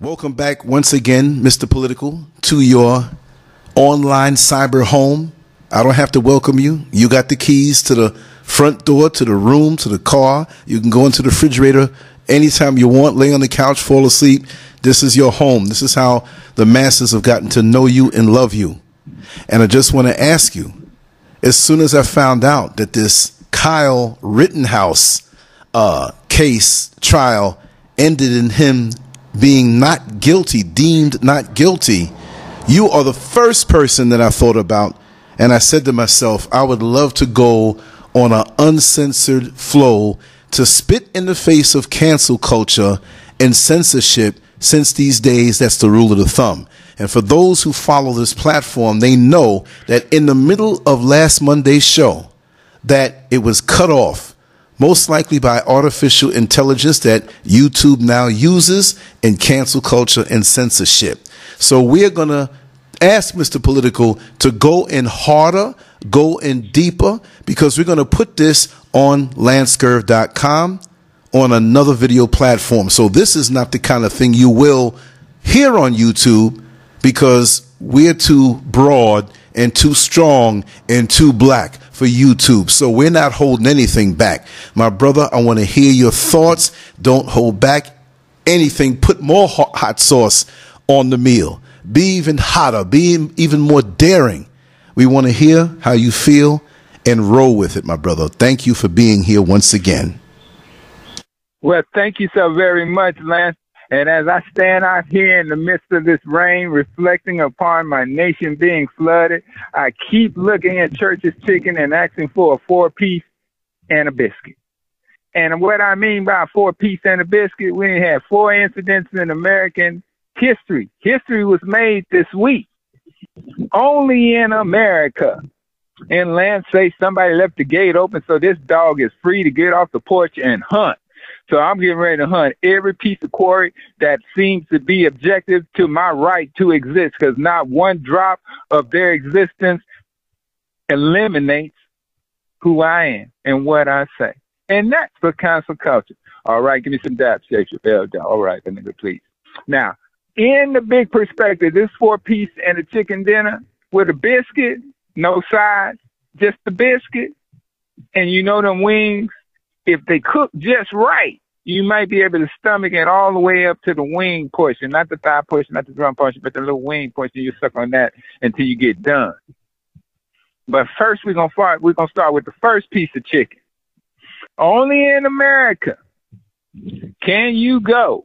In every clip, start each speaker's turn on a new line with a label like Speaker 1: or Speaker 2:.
Speaker 1: Welcome back once again, Mr. Political, to your online cyber home. I don't have to welcome you. You got the keys to the front door, to the room, to the car. You can go into the refrigerator anytime you want, lay on the couch, fall asleep. This is your home. This is how the masses have gotten to know you and love you. And I just want to ask you, as soon as I found out that this Kyle Rittenhouse uh, case trial ended in him being not guilty, deemed not guilty, you are the first person that I thought about. And I said to myself, I would love to go on an uncensored flow to spit in the face of cancel culture and censorship since these days that's the rule of the thumb. And for those who follow this platform, they know that in the middle of last Monday's show, that it was cut off most likely by artificial intelligence that YouTube now uses in cancel culture and censorship. So we're going to ask Mr. Political to go in harder, go in deeper, because we're going to put this on LanceScurv.com on another video platform. So this is not the kind of thing you will hear on YouTube because we're too broad and too strong and too black for YouTube. So we're not holding anything back. My brother, I want to hear your thoughts. Don't hold back anything. Put more hot, sauce on the meal. Be even hotter. Be even more daring. We want to hear how you feel and roll with it, my brother. Thank you for being here once again.
Speaker 2: Well, thank you so very much, Lance. And as I stand out here in the midst of this rain, reflecting upon my nation being flooded, I keep looking at Church's Chicken and asking for a four piece and a biscuit. And what I mean by four piece and a biscuit, we had four incidents in American history. History was made this week. Only in America. And Lance say somebody left the gate open so this dog is free to get off the porch and hunt. So I'm getting ready to hunt every piece of quarry that seems to be objective to my right to exist because not one drop of their existence eliminates who I am and what I say. And that's for cancel culture. All right, give me some daps, Shakespeare. All right, the nigga, please. Now, in the big perspective, this four piece and a chicken dinner with a biscuit, no sides, just the biscuit, and you know them wings if they cook just right, you might be able to stomach it all the way up to the wing portion, not the thigh portion, not the drum portion, but the little wing portion. You suck on that until you get done. But first, we're gonna start. We're gonna start with the first piece of chicken. Only in America can you go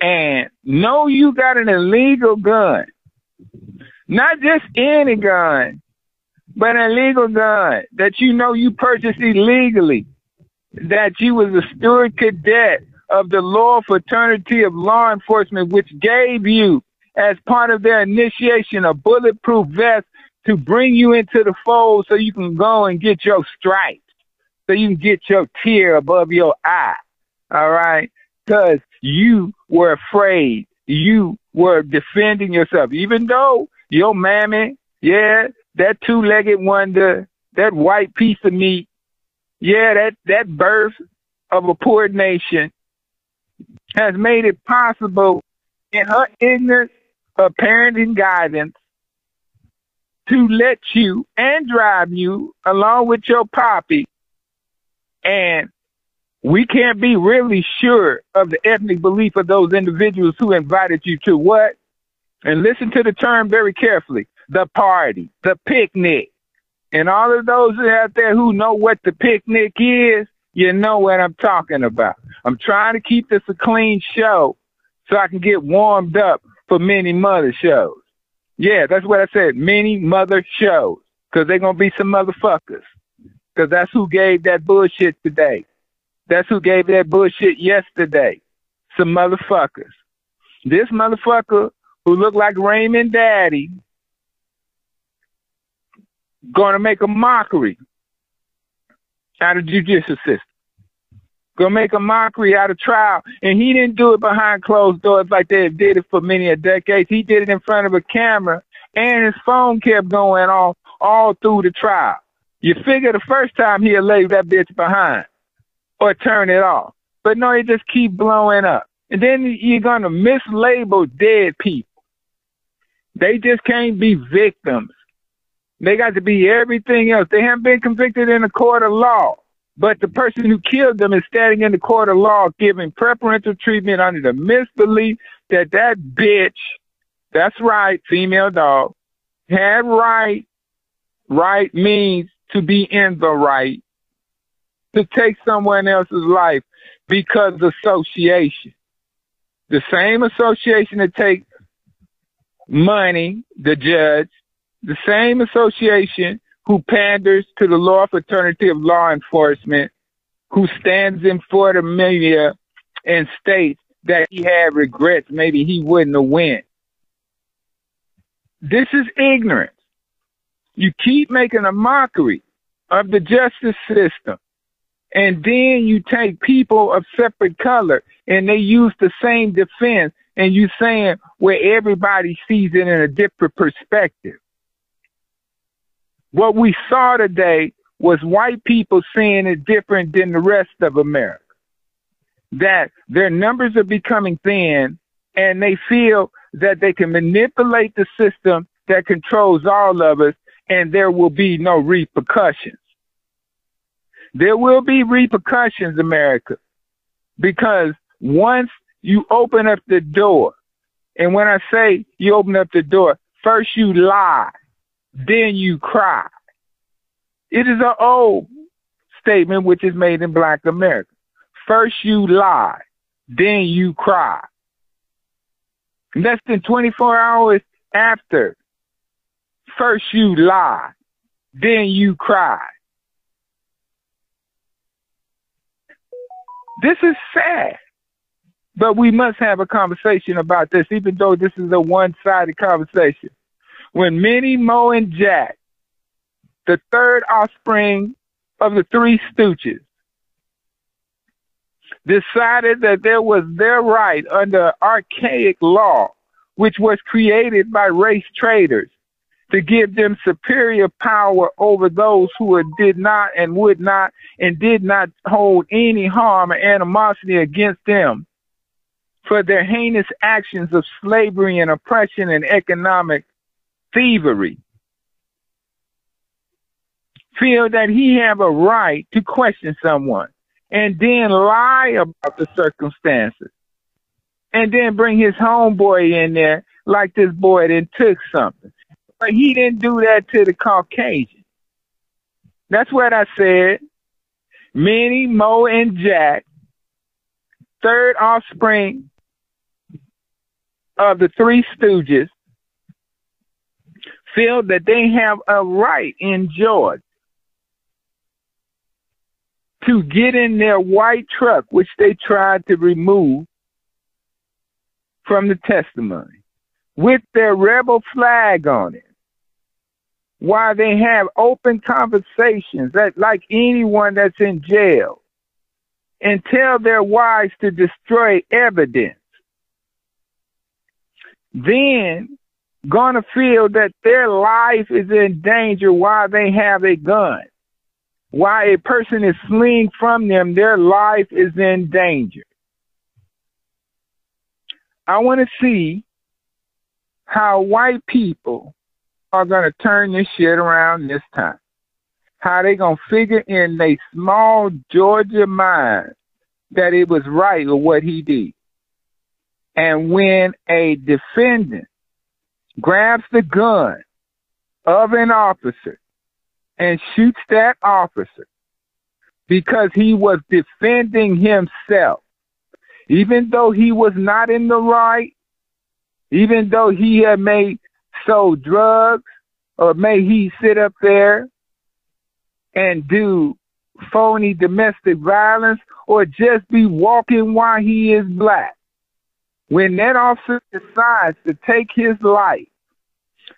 Speaker 2: and know you got an illegal gun, not just any gun, but an illegal gun that you know you purchased illegally, that you was a steward cadet of the Law Fraternity of Law Enforcement, which gave you, as part of their initiation, a bulletproof vest to bring you into the fold so you can go and get your stripes, so you can get your tear above your eye. All right? Because you were afraid. You were defending yourself, even though your mammy, yeah, that two-legged wonder, that white piece of meat, yeah, that, that birth of a poor nation has made it possible in her ignorance of parenting guidance to let you and drive you along with your poppy. And we can't be really sure of the ethnic belief of those individuals who invited you to what? And listen to the term very carefully the party, the picnic. And all of those out there who know what the picnic is, you know what I'm talking about. I'm trying to keep this a clean show so I can get warmed up for many mother shows. Yeah, that's what I said. Many mother shows. Cause they're gonna be some motherfuckers. Cause that's who gave that bullshit today. That's who gave that bullshit yesterday. Some motherfuckers. This motherfucker who looked like Raymond Daddy going to make a mockery out of judicial system. Gonna make a mockery out of trial. And he didn't do it behind closed doors like they did it for many a decades. He did it in front of a camera and his phone kept going off all through the trial. You figure the first time he'll leave that bitch behind or turn it off. But no, he just keep blowing up. And then you're going to mislabel dead people. They just can't be victims. They got to be everything else. They haven't been convicted in a court of law. But the person who killed them is standing in the court of law giving preferential treatment under the misbelief that that bitch, that's right, female dog, had right. Right means to be in the right, to take someone else's life because association. The same association that takes money, the judge, the same association who panders to the law fraternity of law enforcement, who stands in for the media and states that he had regrets, maybe he wouldn't have went. This is ignorance. You keep making a mockery of the justice system. And then you take people of separate color and they use the same defense and you saying where everybody sees it in a different perspective. What we saw today was white people seeing it different than the rest of America. That their numbers are becoming thin and they feel that they can manipulate the system that controls all of us and there will be no repercussions. There will be repercussions, America, because once you open up the door, and when I say you open up the door, first you lie, then you cry. It is an old statement which is made in black America. First you lie, then you cry. Less than 24 hours after, first you lie, then you cry. This is sad. But we must have a conversation about this, even though this is a one sided conversation. When Minnie, Mo, and Jack, the third offspring of the three stooges, decided that there was their right under archaic law, which was created by race traders, to give them superior power over those who did not and would not and did not hold any harm or animosity against them for their heinous actions of slavery and oppression and economic thievery. Feel that he have a right to question someone and then lie about the circumstances and then bring his homeboy in there like this boy then took something. But he didn't do that to the Caucasian. That's what I said. Minnie, Mo, and Jack, third offspring of the three stooges, feel that they have a right in Georgia to get in their white truck, which they tried to remove from the testimony, with their rebel flag on it while they have open conversations that like anyone that's in jail and tell their wives to destroy evidence. Then gonna feel that their life is in danger while they have a gun while a person is fleeing from them their life is in danger i want to see how white people are going to turn this shit around this time. How they going to figure in their small Georgia mind that it was right with what he did. And when a defendant grabs the gun of an officer and shoots that officer because he was defending himself, even though he was not in the right, even though he had made sold drugs, or may he sit up there and do phony domestic violence, or just be walking while he is black. When that officer decides to take his life,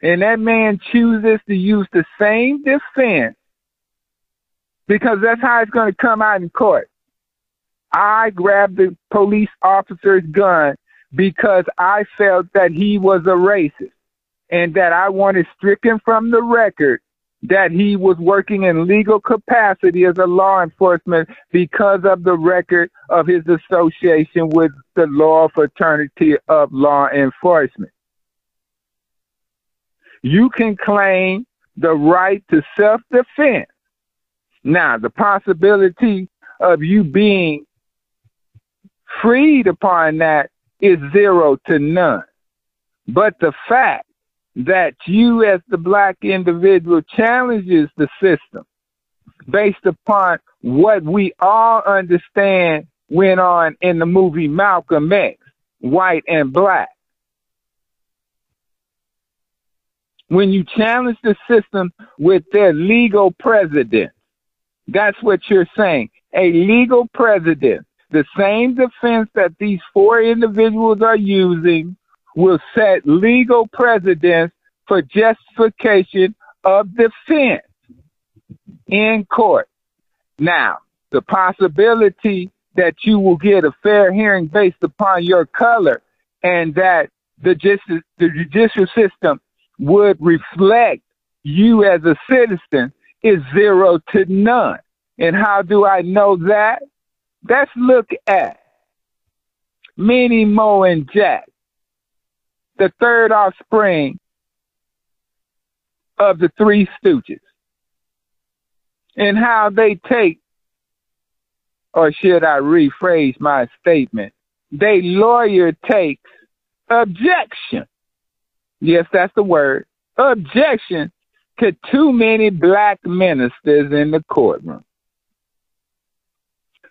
Speaker 2: and that man chooses to use the same defense, because that's how it's going to come out in court. I grabbed the police officer's gun because I felt that he was a racist and that I wanted stricken from the record that he was working in legal capacity as a law enforcement because of the record of his association with the law fraternity of law enforcement. You can claim the right to self defense. Now, the possibility of you being freed upon that is zero to none. But the fact that you as the black individual challenges the system based upon what we all understand went on in the movie Malcolm X, white and black. When you challenge the system with their legal president, that's what you're saying. A legal president, the same defense that these four individuals are using will set legal precedents for justification of defense in court. Now, the possibility that you will get a fair hearing based upon your color and that the, justice, the judicial system would reflect you as a citizen is zero to none. And how do I know that? Let's look at Minnie Mo and Jack the third offspring of the three stooges and how they take, or should I rephrase my statement? They lawyer takes objection. Yes, that's the word. Objection to too many black ministers in the courtroom.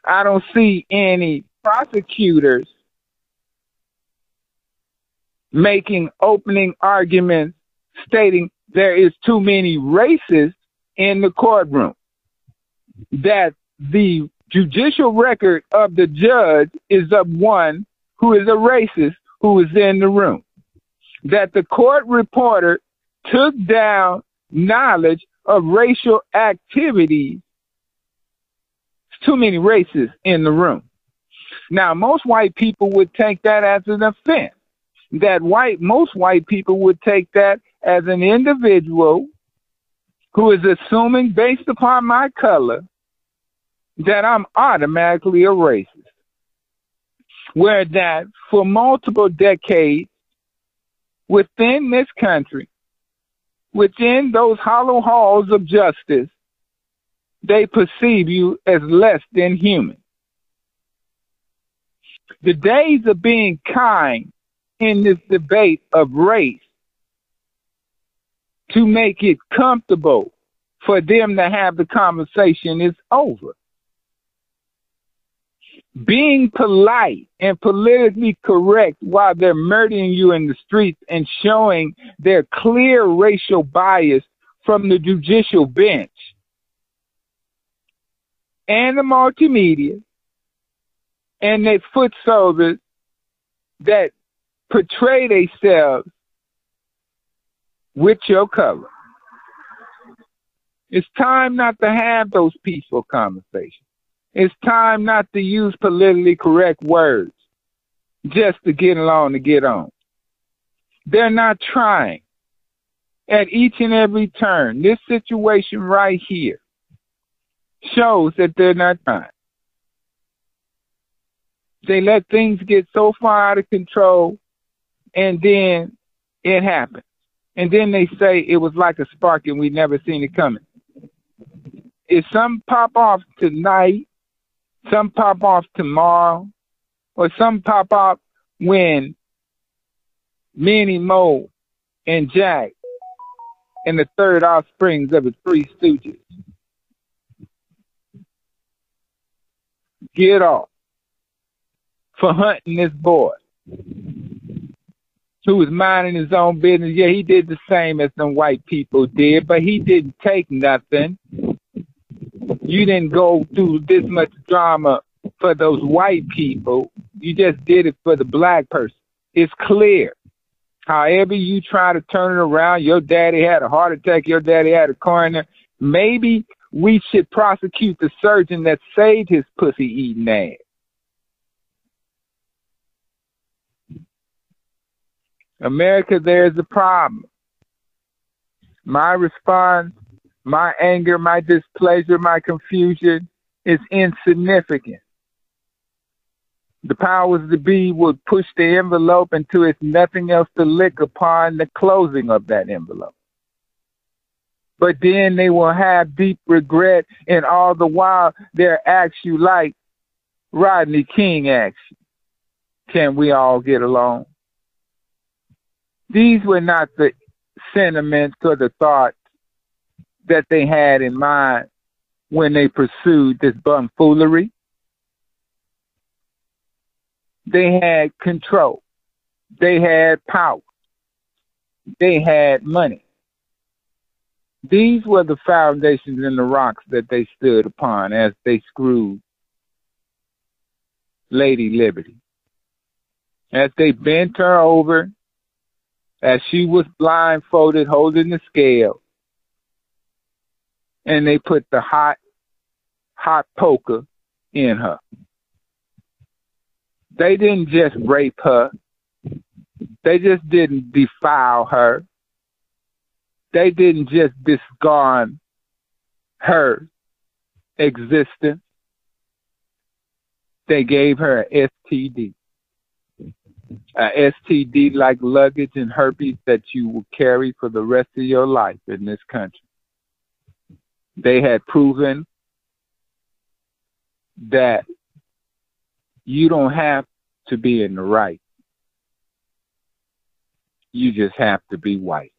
Speaker 2: I don't see any prosecutors making opening arguments stating there is too many races in the courtroom. That the judicial record of the judge is of one who is a racist who is in the room. That the court reporter took down knowledge of racial activities. Too many races in the room. Now, most white people would take that as an offense that white most white people would take that as an individual who is assuming based upon my color that I'm automatically a racist. Where that for multiple decades within this country, within those hollow halls of justice, they perceive you as less than human. The days of being kind in this debate of race to make it comfortable for them to have the conversation is over. Being polite and politically correct while they're murdering you in the streets and showing their clear racial bias from the judicial bench and the multimedia and their foot soldiers that portray themselves with your color. It's time not to have those peaceful conversations. It's time not to use politically correct words just to get along to get on. They're not trying. At each and every turn, this situation right here shows that they're not trying. They let things get so far out of control and then it happens. And then they say it was like a spark and we never seen it coming. If some pop off tonight, some pop off tomorrow, or some pop off when Minnie Mo and Jack and the third offsprings of the three stooges get off for hunting this boy who was minding his own business. Yeah, he did the same as some white people did, but he didn't take nothing. You didn't go through this much drama for those white people. You just did it for the black person. It's clear. However you try to turn it around, your daddy had a heart attack, your daddy had a coroner. Maybe we should prosecute the surgeon that saved his pussy eating ass. America, there's a problem. My response my anger, my displeasure, my confusion is insignificant. The powers to be would push the envelope until it's nothing else to lick upon the closing of that envelope. But then they will have deep regret, and all the while they'll ask you like Rodney King asked you, can we all get along? These were not the sentiments or the thoughts that they had in mind when they pursued this bumfoolery. They had control. They had power. They had money. These were the foundations and the rocks that they stood upon as they screwed Lady Liberty. As they bent her over, as she was blindfolded holding the scale, and they put the hot, hot poker in her. They didn't just rape her. They just didn't defile her. They didn't just discard her existence. They gave her a STD. A STD like luggage and herpes that you will carry for the rest of your life in this country. They had proven that you don't have to be in the right. You just have to be white.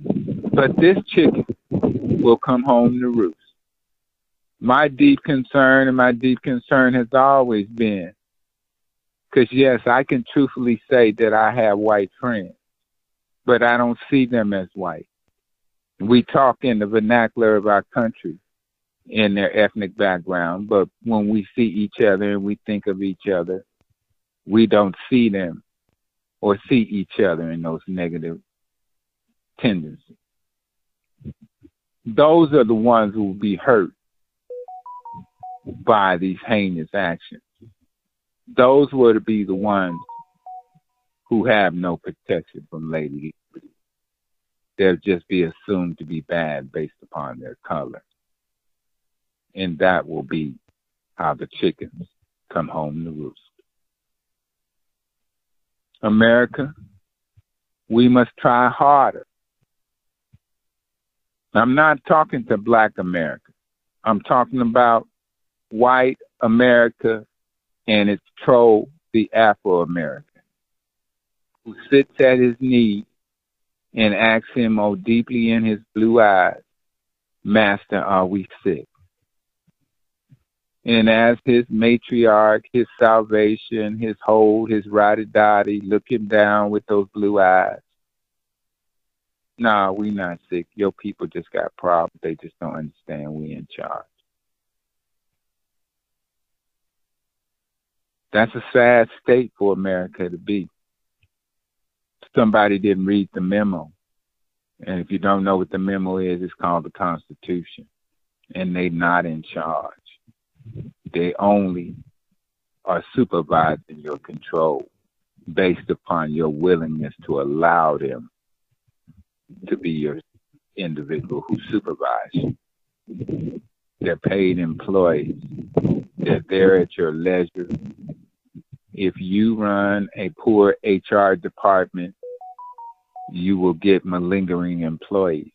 Speaker 2: But this chicken will come home to roost. My deep concern and my deep concern has always been because, yes, I can truthfully say that I have white friends, but I don't see them as white. We talk in the vernacular of our country in their ethnic background, but when we see each other and we think of each other, we don't see them or see each other in those negative tendencies. Those are the ones who will be hurt by these heinous actions. Those were to be the ones who have no protection from Lady. They'll just be assumed to be bad based upon their color and that will be how the chickens come home to roost. America, we must try harder. I'm not talking to black America. I'm talking about white America and its troll, the Afro American, who sits at his knee and asks him, oh, deeply in his blue eyes, Master, are we sick? And as his matriarch, his salvation, his hold, his righty dotty, look him down with those blue eyes. Nah, we not sick. Your people just got problems. They just don't understand we in charge. That's a sad state for America to be. Somebody didn't read the memo. And if you don't know what the memo is, it's called the Constitution. And they're not in charge. They only are supervising your control based upon your willingness to allow them to be your individual who supervise you. They're paid employees. They're there at your leisure. If you run a poor HR department, you will get malingering employees.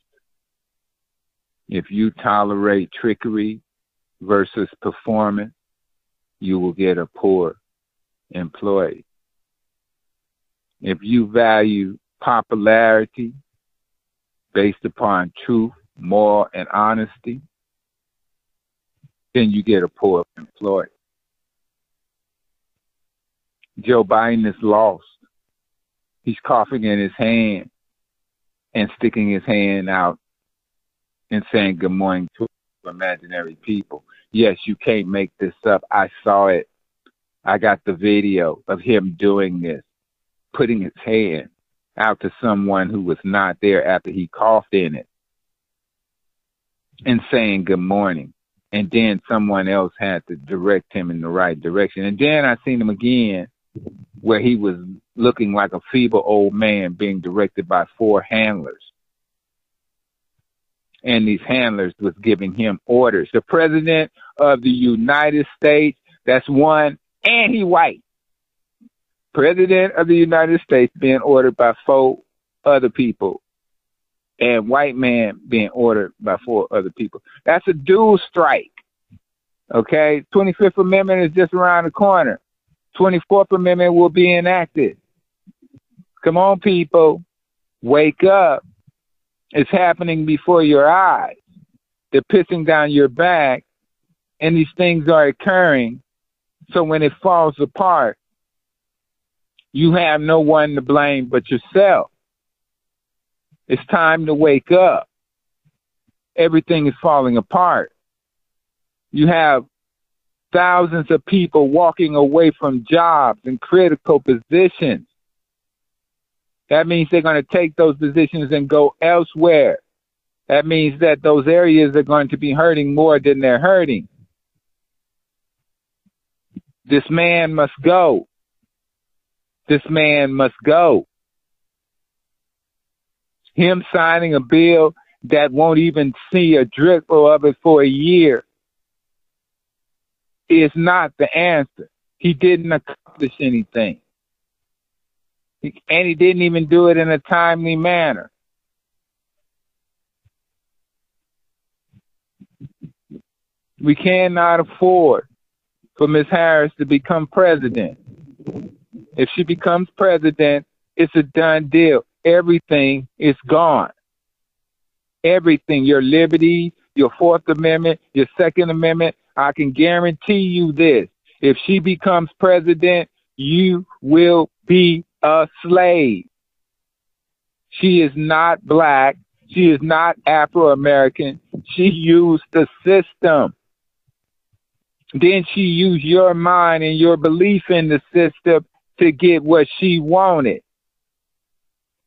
Speaker 2: If you tolerate trickery versus performance, you will get a poor employee. If you value popularity based upon truth, moral, and honesty, then you get a poor employee. Joe Biden is lost. He's coughing in his hand and sticking his hand out and saying good morning to imaginary people. Yes, you can't make this up. I saw it. I got the video of him doing this, putting his hand out to someone who was not there after he coughed in it and saying good morning. And then someone else had to direct him in the right direction. And then I seen him again where he was looking like a feeble old man being directed by four handlers and these handlers was giving him orders. The president of the United States, that's one, and he white. President of the United States being ordered by four other people, and white man being ordered by four other people. That's a dual strike. Okay, 25th Amendment is just around the corner. 24th Amendment will be enacted. Come on, people, wake up. It's happening before your eyes. They're pissing down your back, and these things are occurring. So when it falls apart, you have no one to blame but yourself. It's time to wake up. Everything is falling apart. You have thousands of people walking away from jobs and critical positions. That means they're going to take those positions and go elsewhere. That means that those areas are going to be hurting more than they're hurting. This man must go. This man must go. Him signing a bill that won't even see a drip of it for a year is not the answer. He didn't accomplish anything. And he didn't even do it in a timely manner. We cannot afford for Ms. Harris to become president. If she becomes president, it's a done deal. Everything is gone. Everything, your liberty, your Fourth Amendment, your Second Amendment, I can guarantee you this. If she becomes president, you will be a slave. She is not black. She is not Afro American. She used the system. Then she used your mind and your belief in the system to get what she wanted.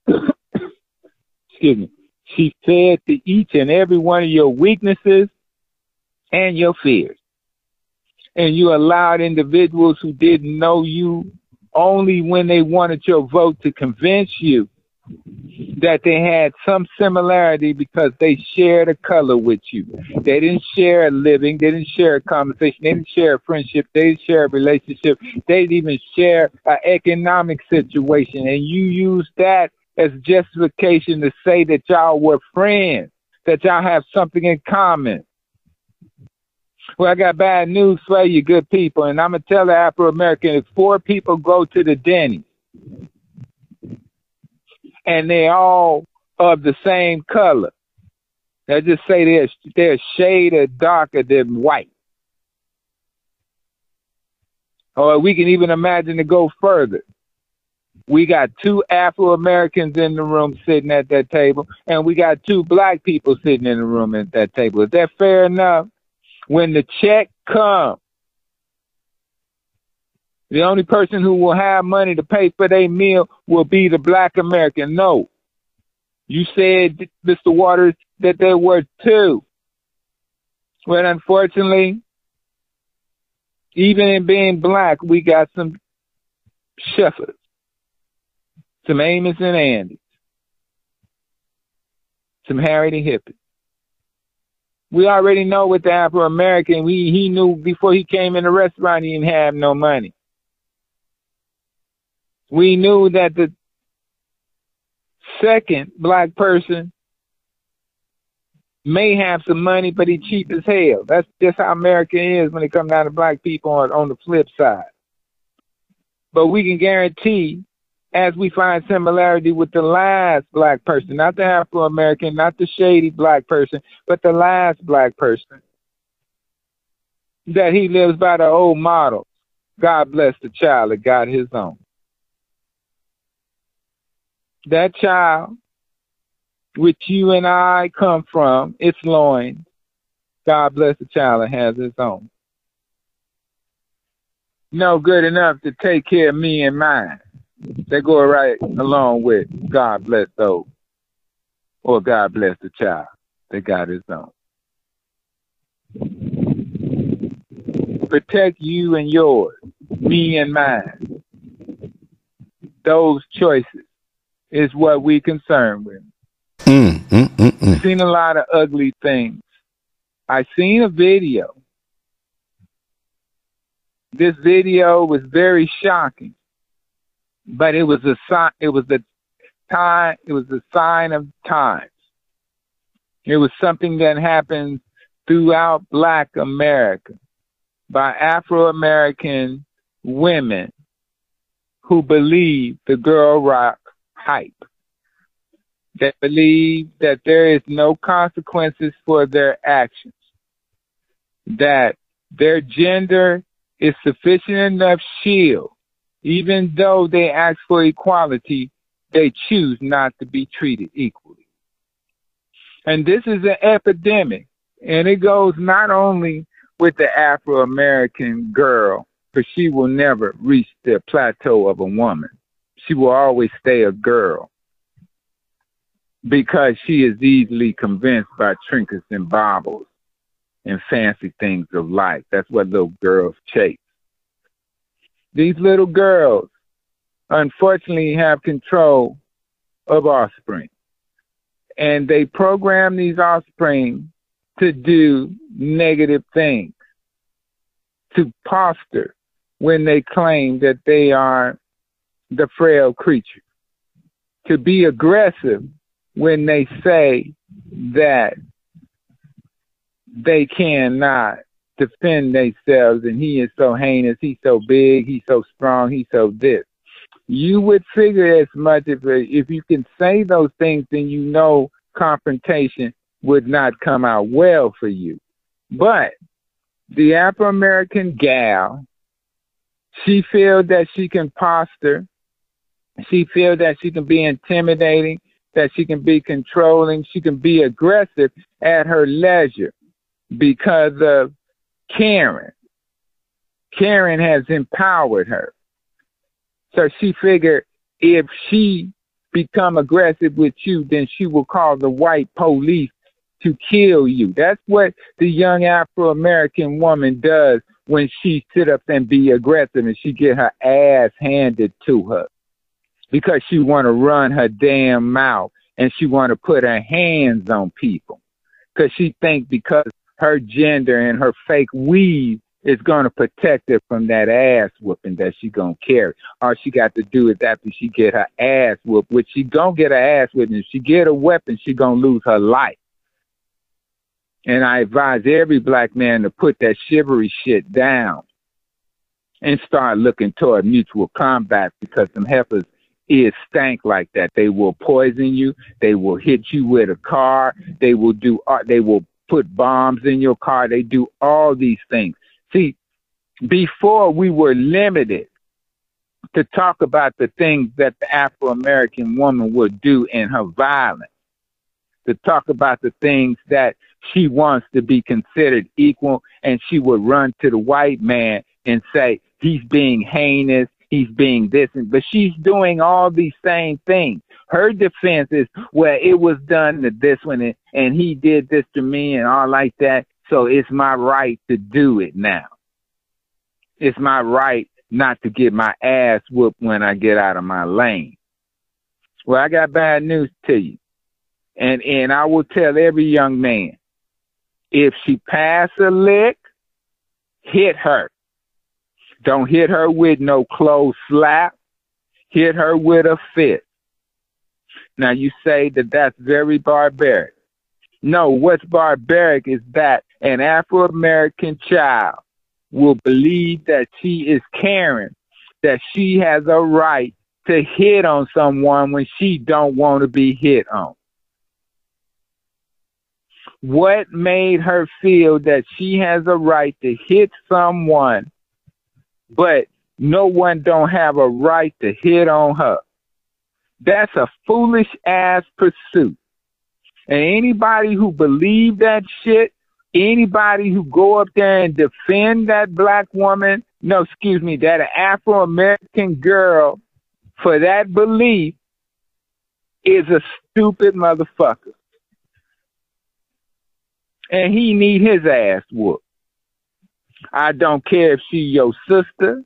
Speaker 2: Excuse me. She fed to each and every one of your weaknesses and your fears and you allowed individuals who didn't know you only when they wanted your vote to convince you that they had some similarity because they shared a color with you. They didn't share a living, they didn't share a conversation, they didn't share a friendship, they didn't share a relationship, they didn't even share an economic situation. And you used that as justification to say that y'all were friends, that y'all have something in common. Well, I got bad news for you, good people, and I'm gonna tell the Afro American if four people go to the Denny and they all of the same color. Let's just say they're they're a shade darker than white. Or we can even imagine to go further. We got two Afro Americans in the room sitting at that table, and we got two black people sitting in the room at that table. Is that fair enough? When the check comes, the only person who will have money to pay for their meal will be the black American. No. You said, Mr. Waters, that there were two. But unfortunately, even in being black, we got some shuffers, some Amos and Andys, some Harry the Hippie we already know with the Afro American, we he knew before he came in the restaurant he didn't have no money. We knew that the second black person may have some money, but he cheap as hell. That's just how America is when it comes down to black people on, on the flip side. But we can guarantee as we find similarity with the last black person, not the Afro American, not the shady black person, but the last black person, that he lives by the old model. God bless the child that got his own. That child, which you and I come from, its loins, God bless the child that has his own. No good enough to take care of me and mine. They go right along with God bless those or God bless the child that got his own. Protect you and yours, me and mine. Those choices is what we concerned with.
Speaker 1: Mm.
Speaker 2: I've seen a lot of ugly things. I seen a video. This video was very shocking, but it was a sign. It was the time. It was a sign of times. It was something that happened throughout Black America by Afro American women who believe the girl rock hype. That believe that there is no consequences for their actions. That their gender is sufficient enough shield. Even though they ask for equality, they choose not to be treated equally. And this is an epidemic. And it goes not only with the Afro American girl, but she will never reach the plateau of a woman. She will always stay a girl because she is easily convinced by trinkets and baubles and fancy things of life. That's what little girls chase. These little girls, unfortunately, have control of offspring. And they program these offspring to do negative things, to posture when they claim that they are the frail creature, to be aggressive when they say that they cannot defend themselves and he is so heinous, he's so big, he's so strong, he's so this. You would figure as much if if you can say those things, then you know confrontation would not come out well for you. But the Afro American gal, she feels that she can posture, she feels that she can be intimidating, that she can be controlling, she can be aggressive at her leisure because of Karen. Karen has empowered her. So she figured if she become aggressive with you, then she will call the white police to kill you. That's what the young Afro American woman does when she sit up and be aggressive and she get her ass handed to her because she want to run her damn mouth and she want to put her hands on people because she think because her gender and her fake weave is going to protect her from that ass whooping that she going to carry. All she got to do is after she get her ass whooped, which she going to get her ass whooped, and if she get a weapon, she going to lose her life. And I advise every black man to put that shivery shit down and start looking toward mutual combat because some heifers is stank like that. They will poison you. They will hit you with a car. They will do. Uh, they will put bombs in your car. They do all these things. See, before we were limited to talk about the things that the Afro American woman would do in her violence, to talk about the things that she wants to be considered equal, and she would run to the white man and say, he's being heinous, he's being and, but she's doing all these same things. Her defense is, well, it was done to this one, and, and he did this to me, and all like that. So it's my right to do it now. It's my right not to get my ass whooped when I get out of my lane. Well, I got bad news to you. And and I will tell every young man, if she pass a lick, hit her. Don't hit her with no close slap. Hit her with a fist. Now you say that that's very barbaric. No, what's barbaric is that an Afro American child will believe that she is caring, that she has a right to hit on someone when she don't want to be hit on. What made her feel that she has a right to hit someone, but no one don't have a right to hit on her? That's a foolish ass pursuit. And anybody who believe that shit, anybody who go up there and defend that black woman, no, excuse me, that Afro American girl for that belief is a stupid motherfucker. And he need his ass whooped. I don't care if she your sister.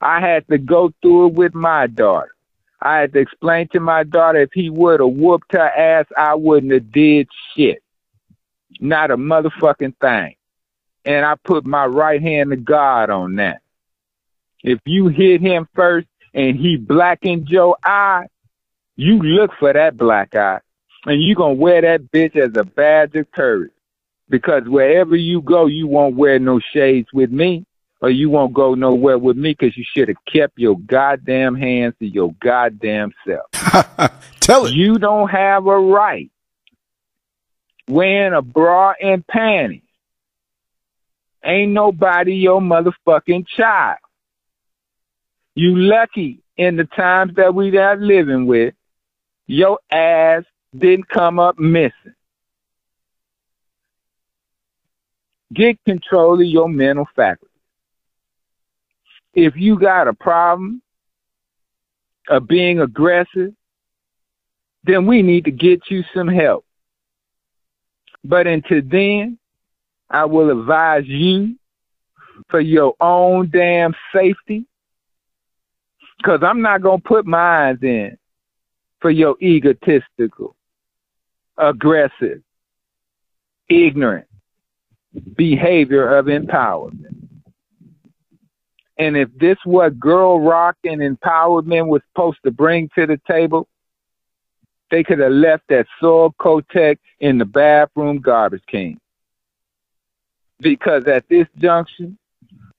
Speaker 2: I had to go through it with my daughter. I had to explain to my daughter if he would have whooped her ass, I wouldn't have did shit. Not a motherfucking thing. And I put my right hand to God on that. If you hit him first and he blackened your eye, you look for that black eye. And you gonna wear that bitch as a badge of courage. Because wherever you go, you won't wear no shades with me or you won't go nowhere with me because you should have kept your goddamn hands to your goddamn self.
Speaker 1: Tell it.
Speaker 2: You don't have a right wearing a bra and panties. Ain't nobody your motherfucking child. You lucky in the times that we are living with, your ass didn't come up missing. Get control of your mental faculties. if you got a problem of being aggressive, then we need to get you some help. But until then, I will advise you for your own damn safety, because I'm not going to put mine in for your egotistical, aggressive, ignorant behavior of empowerment. And if this what girl rock and empowerment was supposed to bring to the table, they could have left that Soil Kotex in the bathroom garbage can. Because at this junction,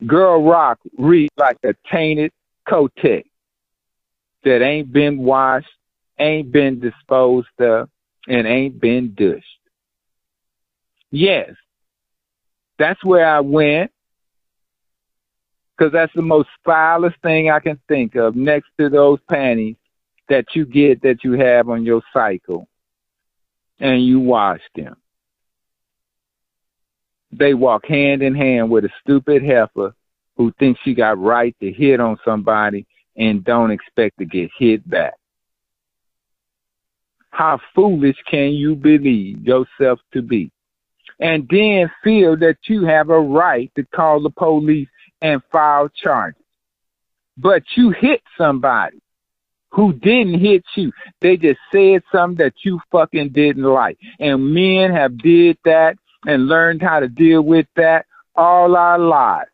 Speaker 2: girl rock reads like a tainted Kotex that ain't been washed, ain't been disposed of, and ain't been dushed. Yes, that's where I went because that's the most vilest thing I can think of next to those panties that you get that you have on your cycle and you wash them. They walk hand in hand with a stupid heifer who thinks she got right to hit on somebody and don't expect to get hit back. How foolish can you believe yourself to be? And then feel that you have a right to call the police and file charges. But you hit somebody who didn't hit you. They just said something that you fucking didn't like. And men have did that and learned how to deal with that all our lives.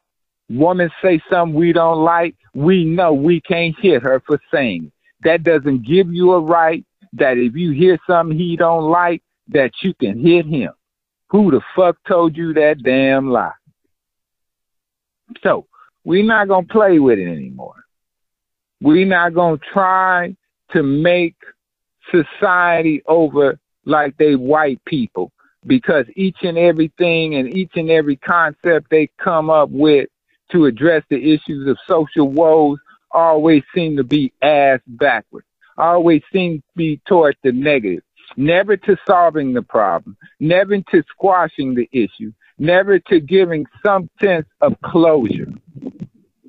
Speaker 2: Women say something we don't like, we know we can't hit her for saying That doesn't give you a right that if you hear something he don't like, that you can hit him. Who the fuck told you that damn lie? So we're not going to play with it anymore. We're not going to try to make society over like they white people because each and everything and each and every concept they come up with to address the issues of social woes always seem to be ass backwards, always seem to be towards the negative, never to solving the problem, never to squashing the issue, never to giving some sense of closure.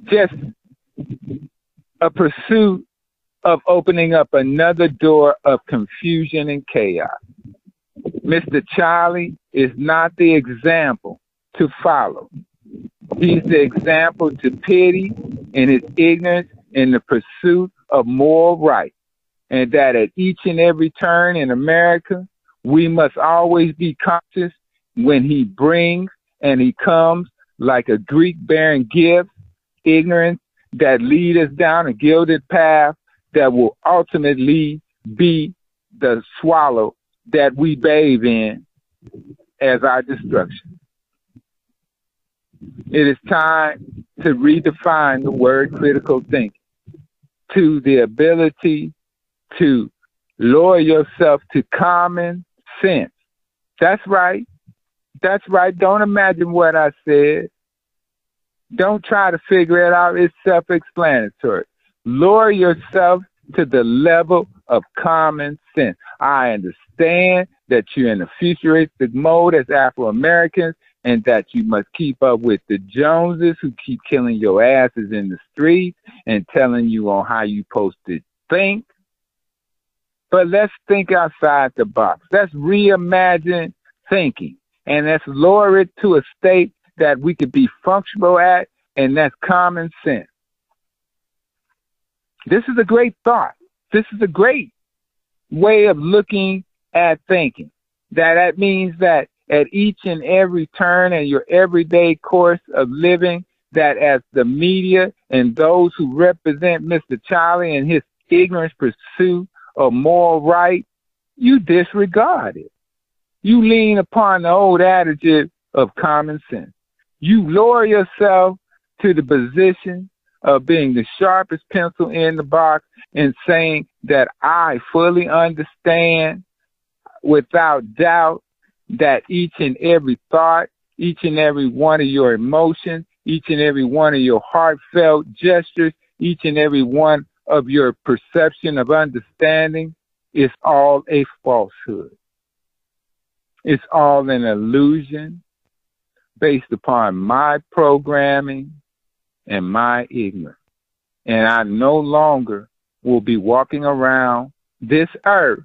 Speaker 2: Just a pursuit of opening up another door of confusion and chaos. Mr. Charlie is not the example to follow. He's the example to pity in his ignorance in the pursuit of moral right. And that at each and every turn in America, we must always be conscious when he brings and he comes like a Greek bearing gifts, ignorance that lead us down a gilded path that will ultimately be the swallow that we bathe in as our destruction. It is time to redefine the word critical thinking to the ability to lower yourself to common sense. That's right. That's right. Don't imagine what I said. Don't try to figure it out. It's self explanatory. Lower yourself to the level of common sense. I understand that you're in a futuristic mode as Afro Americans and that you must keep up with the Joneses who keep killing your asses in the streets and telling you on how you supposed to think. But let's think outside the box. Let's reimagine thinking and let's lower it to a state that we could be functional at, and that's common sense. This is a great thought. this is a great way of looking at thinking. That that means that at each and every turn in your everyday course of living, that as the media and those who represent Mr. Charlie and his ignorant pursuit of moral right, you disregard it. You lean upon the old adage of common sense. You lower yourself to the position of being the sharpest pencil in the box and saying that I fully understand without doubt that each and every thought, each and every one of your emotions, each and every one of your heartfelt gestures, each and every one of your perception of understanding is all a falsehood. It's all an illusion based upon my programming and my ignorance. And I no longer will be walking around this earth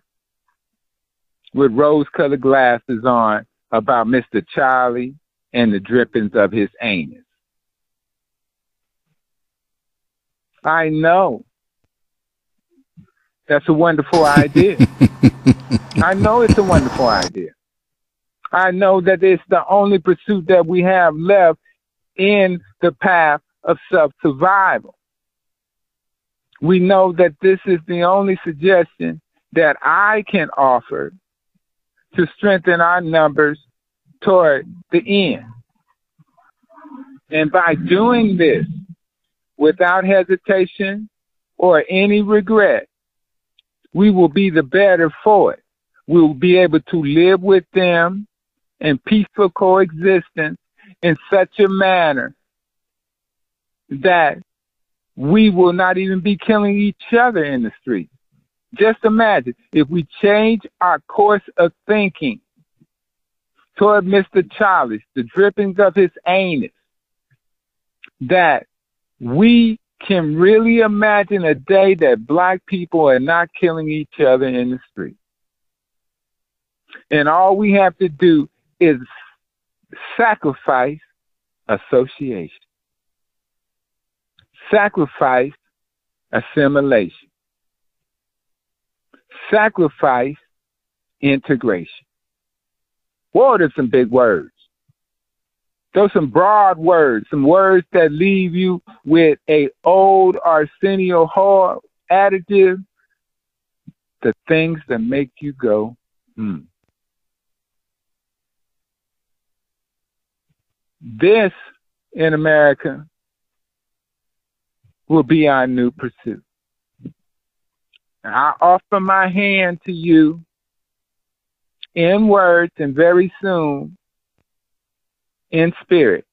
Speaker 2: with rose colored glasses on about Mr. Charlie and the drippings of his anus. I know. That's a wonderful idea. I know it's a wonderful idea. I know that it's the only pursuit that we have left in the path of self survival. We know that this is the only suggestion that I can offer to strengthen our numbers toward the end. And by doing this without hesitation or any regret, we will be the better for it. We will be able to live with them in peaceful coexistence in such a manner that we will not even be killing each other in the street. Just imagine if we change our course of thinking toward Mr. Childish, the drippings of his anus, that we can really imagine a day that black people are not killing each other in the street. And all we have to do is sacrifice association, sacrifice assimilation, sacrifice integration. What are some big words? Those some broad words, some words that leave you with a old Arsenio Hall adjective, the things that make you go, hmm. This in America will be our new pursuit. I offer my hand to you in words and very soon in spirit.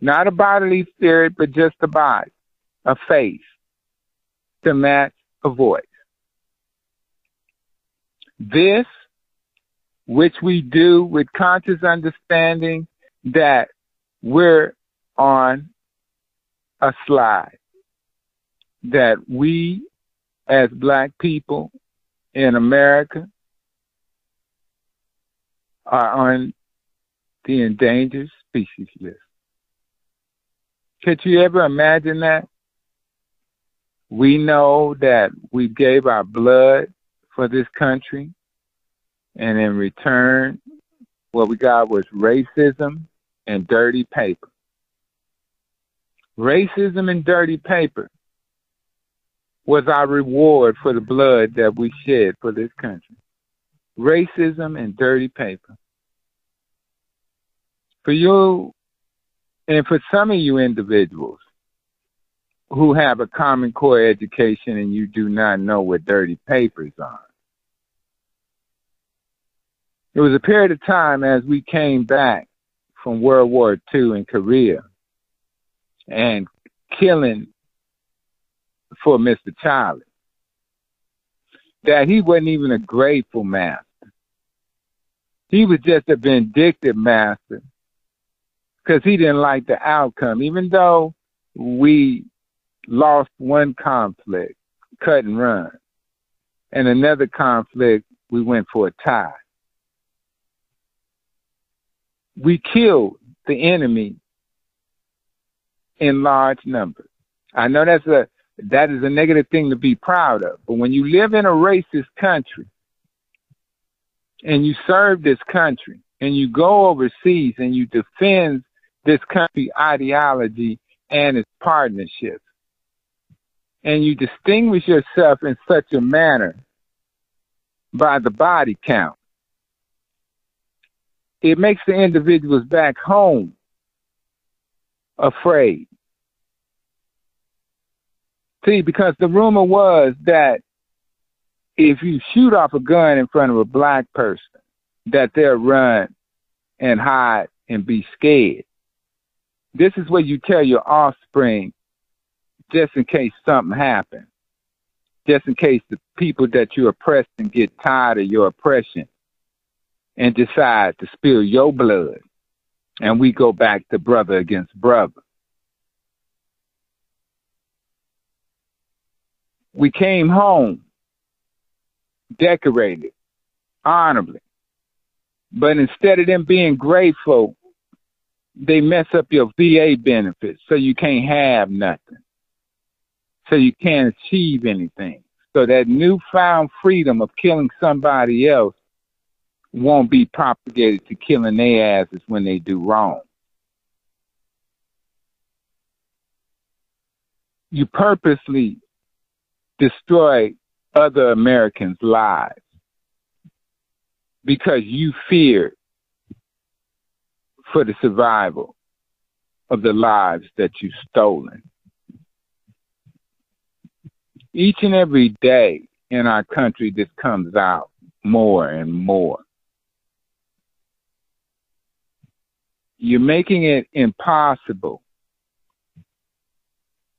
Speaker 2: Not a bodily spirit, but just a body, a face to match a voice. This, which we do with conscious understanding that we're on a slide, that we as black people in America are on the endangered species list. Could you ever imagine that? We know that we gave our blood for this country, and in return, what we got was racism and dirty paper. Racism and dirty paper was our reward for the blood that we shed for this country. Racism and dirty paper. For you, and for some of you individuals who have a common core education and you do not know what dirty papers are, it was a period of time as we came back from World War II in Korea and killing for Mr. Charlie that he wasn't even a grateful master. He was just a vindictive master because he didn't like the outcome. Even though we lost one conflict, cut and run, and another conflict, we went for a tie. We killed the enemy in large numbers. I know that's a that is a negative thing to be proud of. But when you live in a racist country and you serve this country and you go overseas and you defend this country ideology and its partnerships, and you distinguish yourself in such a manner by the body count, it makes the individuals back home afraid. See, because the rumor was that if you shoot off a gun in front of a black person, that they'll run and hide and be scared. This is what you tell your offspring just in case something happens. Just in case the people that you oppress and get tired of your oppression and decide to spill your blood. And we go back to brother against brother. We came home decorated, honorably. But instead of them being grateful, they mess up your VA benefits so you can't have nothing. So you can't achieve anything. So that newfound freedom of killing somebody else won't be propagated to killing their asses when they do wrong. You purposely destroy other Americans' lives because you fear for the survival of the lives that you've stolen. Each and every day in our country, this comes out more and more. You're making it impossible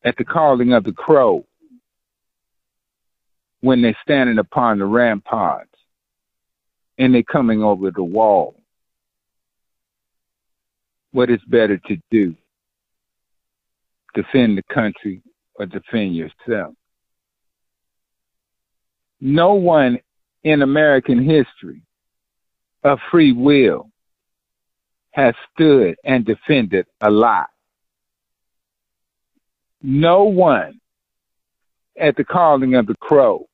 Speaker 2: at the calling of the crow when they're standing upon the ramparts and they're coming over the wall. What is better to do? Defend the country or defend yourself? No one in American history of free will has stood and defended a lie. No one at the calling of the crow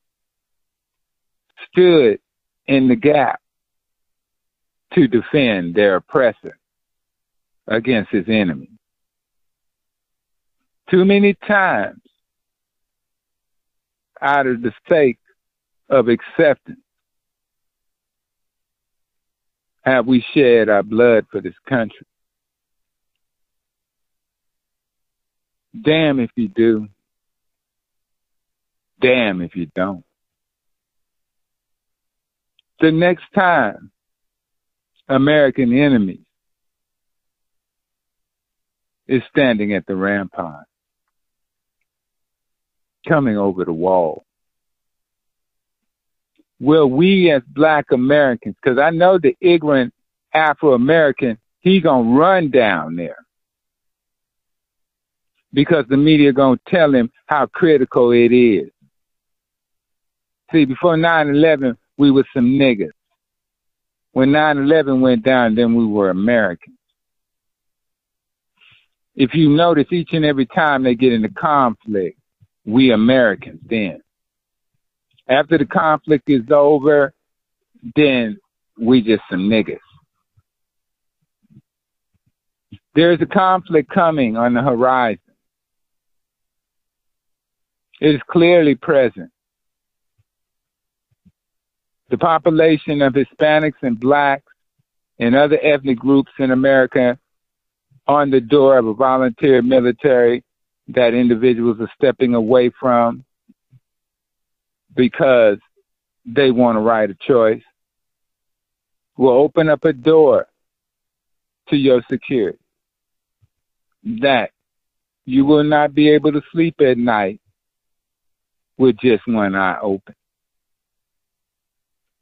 Speaker 2: stood in the gap to defend their oppressor against his enemy. Too many times, out of the sake of acceptance, have we shed our blood for this country. Damn if you do. Damn if you don't. The next time American enemy is standing at the rampart, coming over the wall. Will we as black Americans, because I know the ignorant Afro American, he gonna run down there because the media gonna tell him how critical it is. See, before 9/11, we were some niggas. When 9/11 went down, then we were Americans. If you notice, each and every time they get into conflict, we Americans then. After the conflict is over, then we just some niggas. There's a conflict coming on the horizon. It is clearly present. The population of Hispanics and blacks and other ethnic groups in America on the door of a volunteer military that individuals are stepping away from because they want a right of choice will open up a door to your security that you will not be able to sleep at night with just one eye open.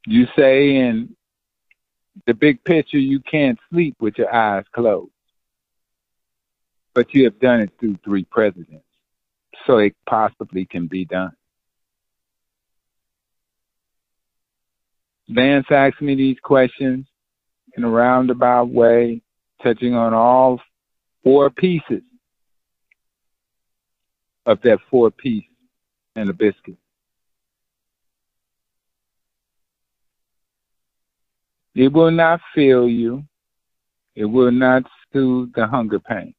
Speaker 2: You say in the big picture you can't sleep with your eyes closed. But you have done it through three presidents. So it possibly can be done. Vance asked me these questions in a roundabout way, touching on all four pieces of that four piece and a biscuit. It will not fill you. It will not soothe the hunger pain.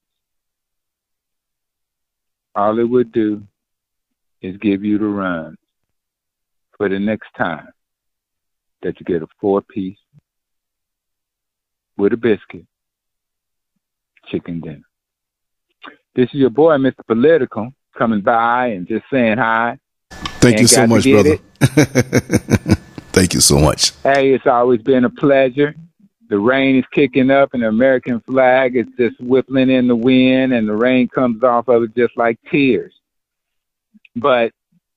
Speaker 2: All it would do is give you the run for the next time that you get a four piece with a biscuit chicken dinner. This is your boy, Mr. Political, coming by and just saying hi.
Speaker 1: Thank you so much, brother. Thank you so much.
Speaker 2: Hey, it's always been a pleasure. The rain is kicking up and the American flag is just whippling in the wind and the rain comes off of it just like tears. But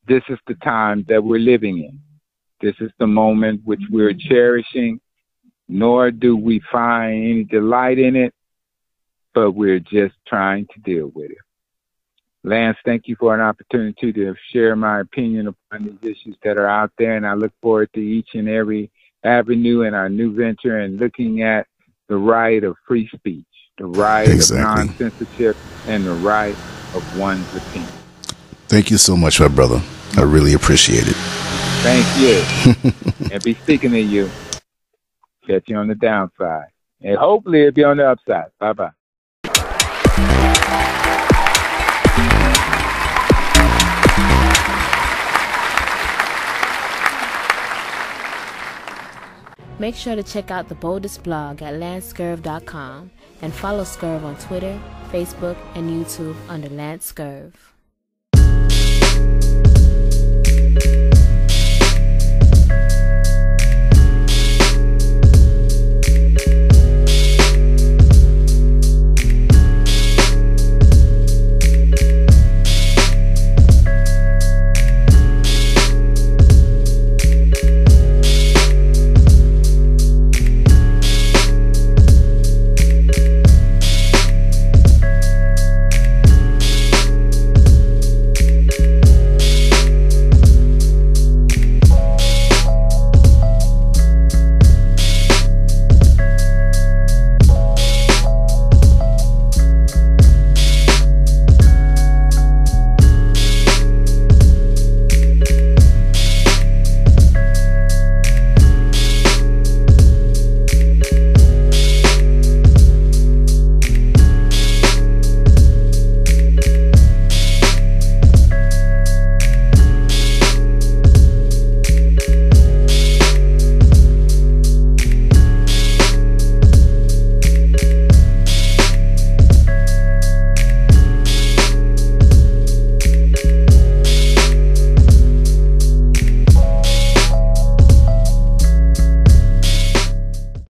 Speaker 2: this is the time that we're living in. This is the moment which we're cherishing, nor do we find any delight in it, but we're just trying to deal with it. Lance, thank you for an opportunity to share my opinion upon these issues that are out there, and I look forward to each and every avenue in our new venture and looking at the right of free speech, the right exactly. of non-censorship, and the right of one's opinion.
Speaker 1: Thank you so much, my brother. I really appreciate it.
Speaker 2: Thank you. and be speaking to you. Catch you on the downside. And hopefully it'll be on the upside. Bye bye.
Speaker 3: Make sure to check out the boldest blog at LanceScurv.com and follow Scurv on Twitter, Facebook, and YouTube under LanceScurv.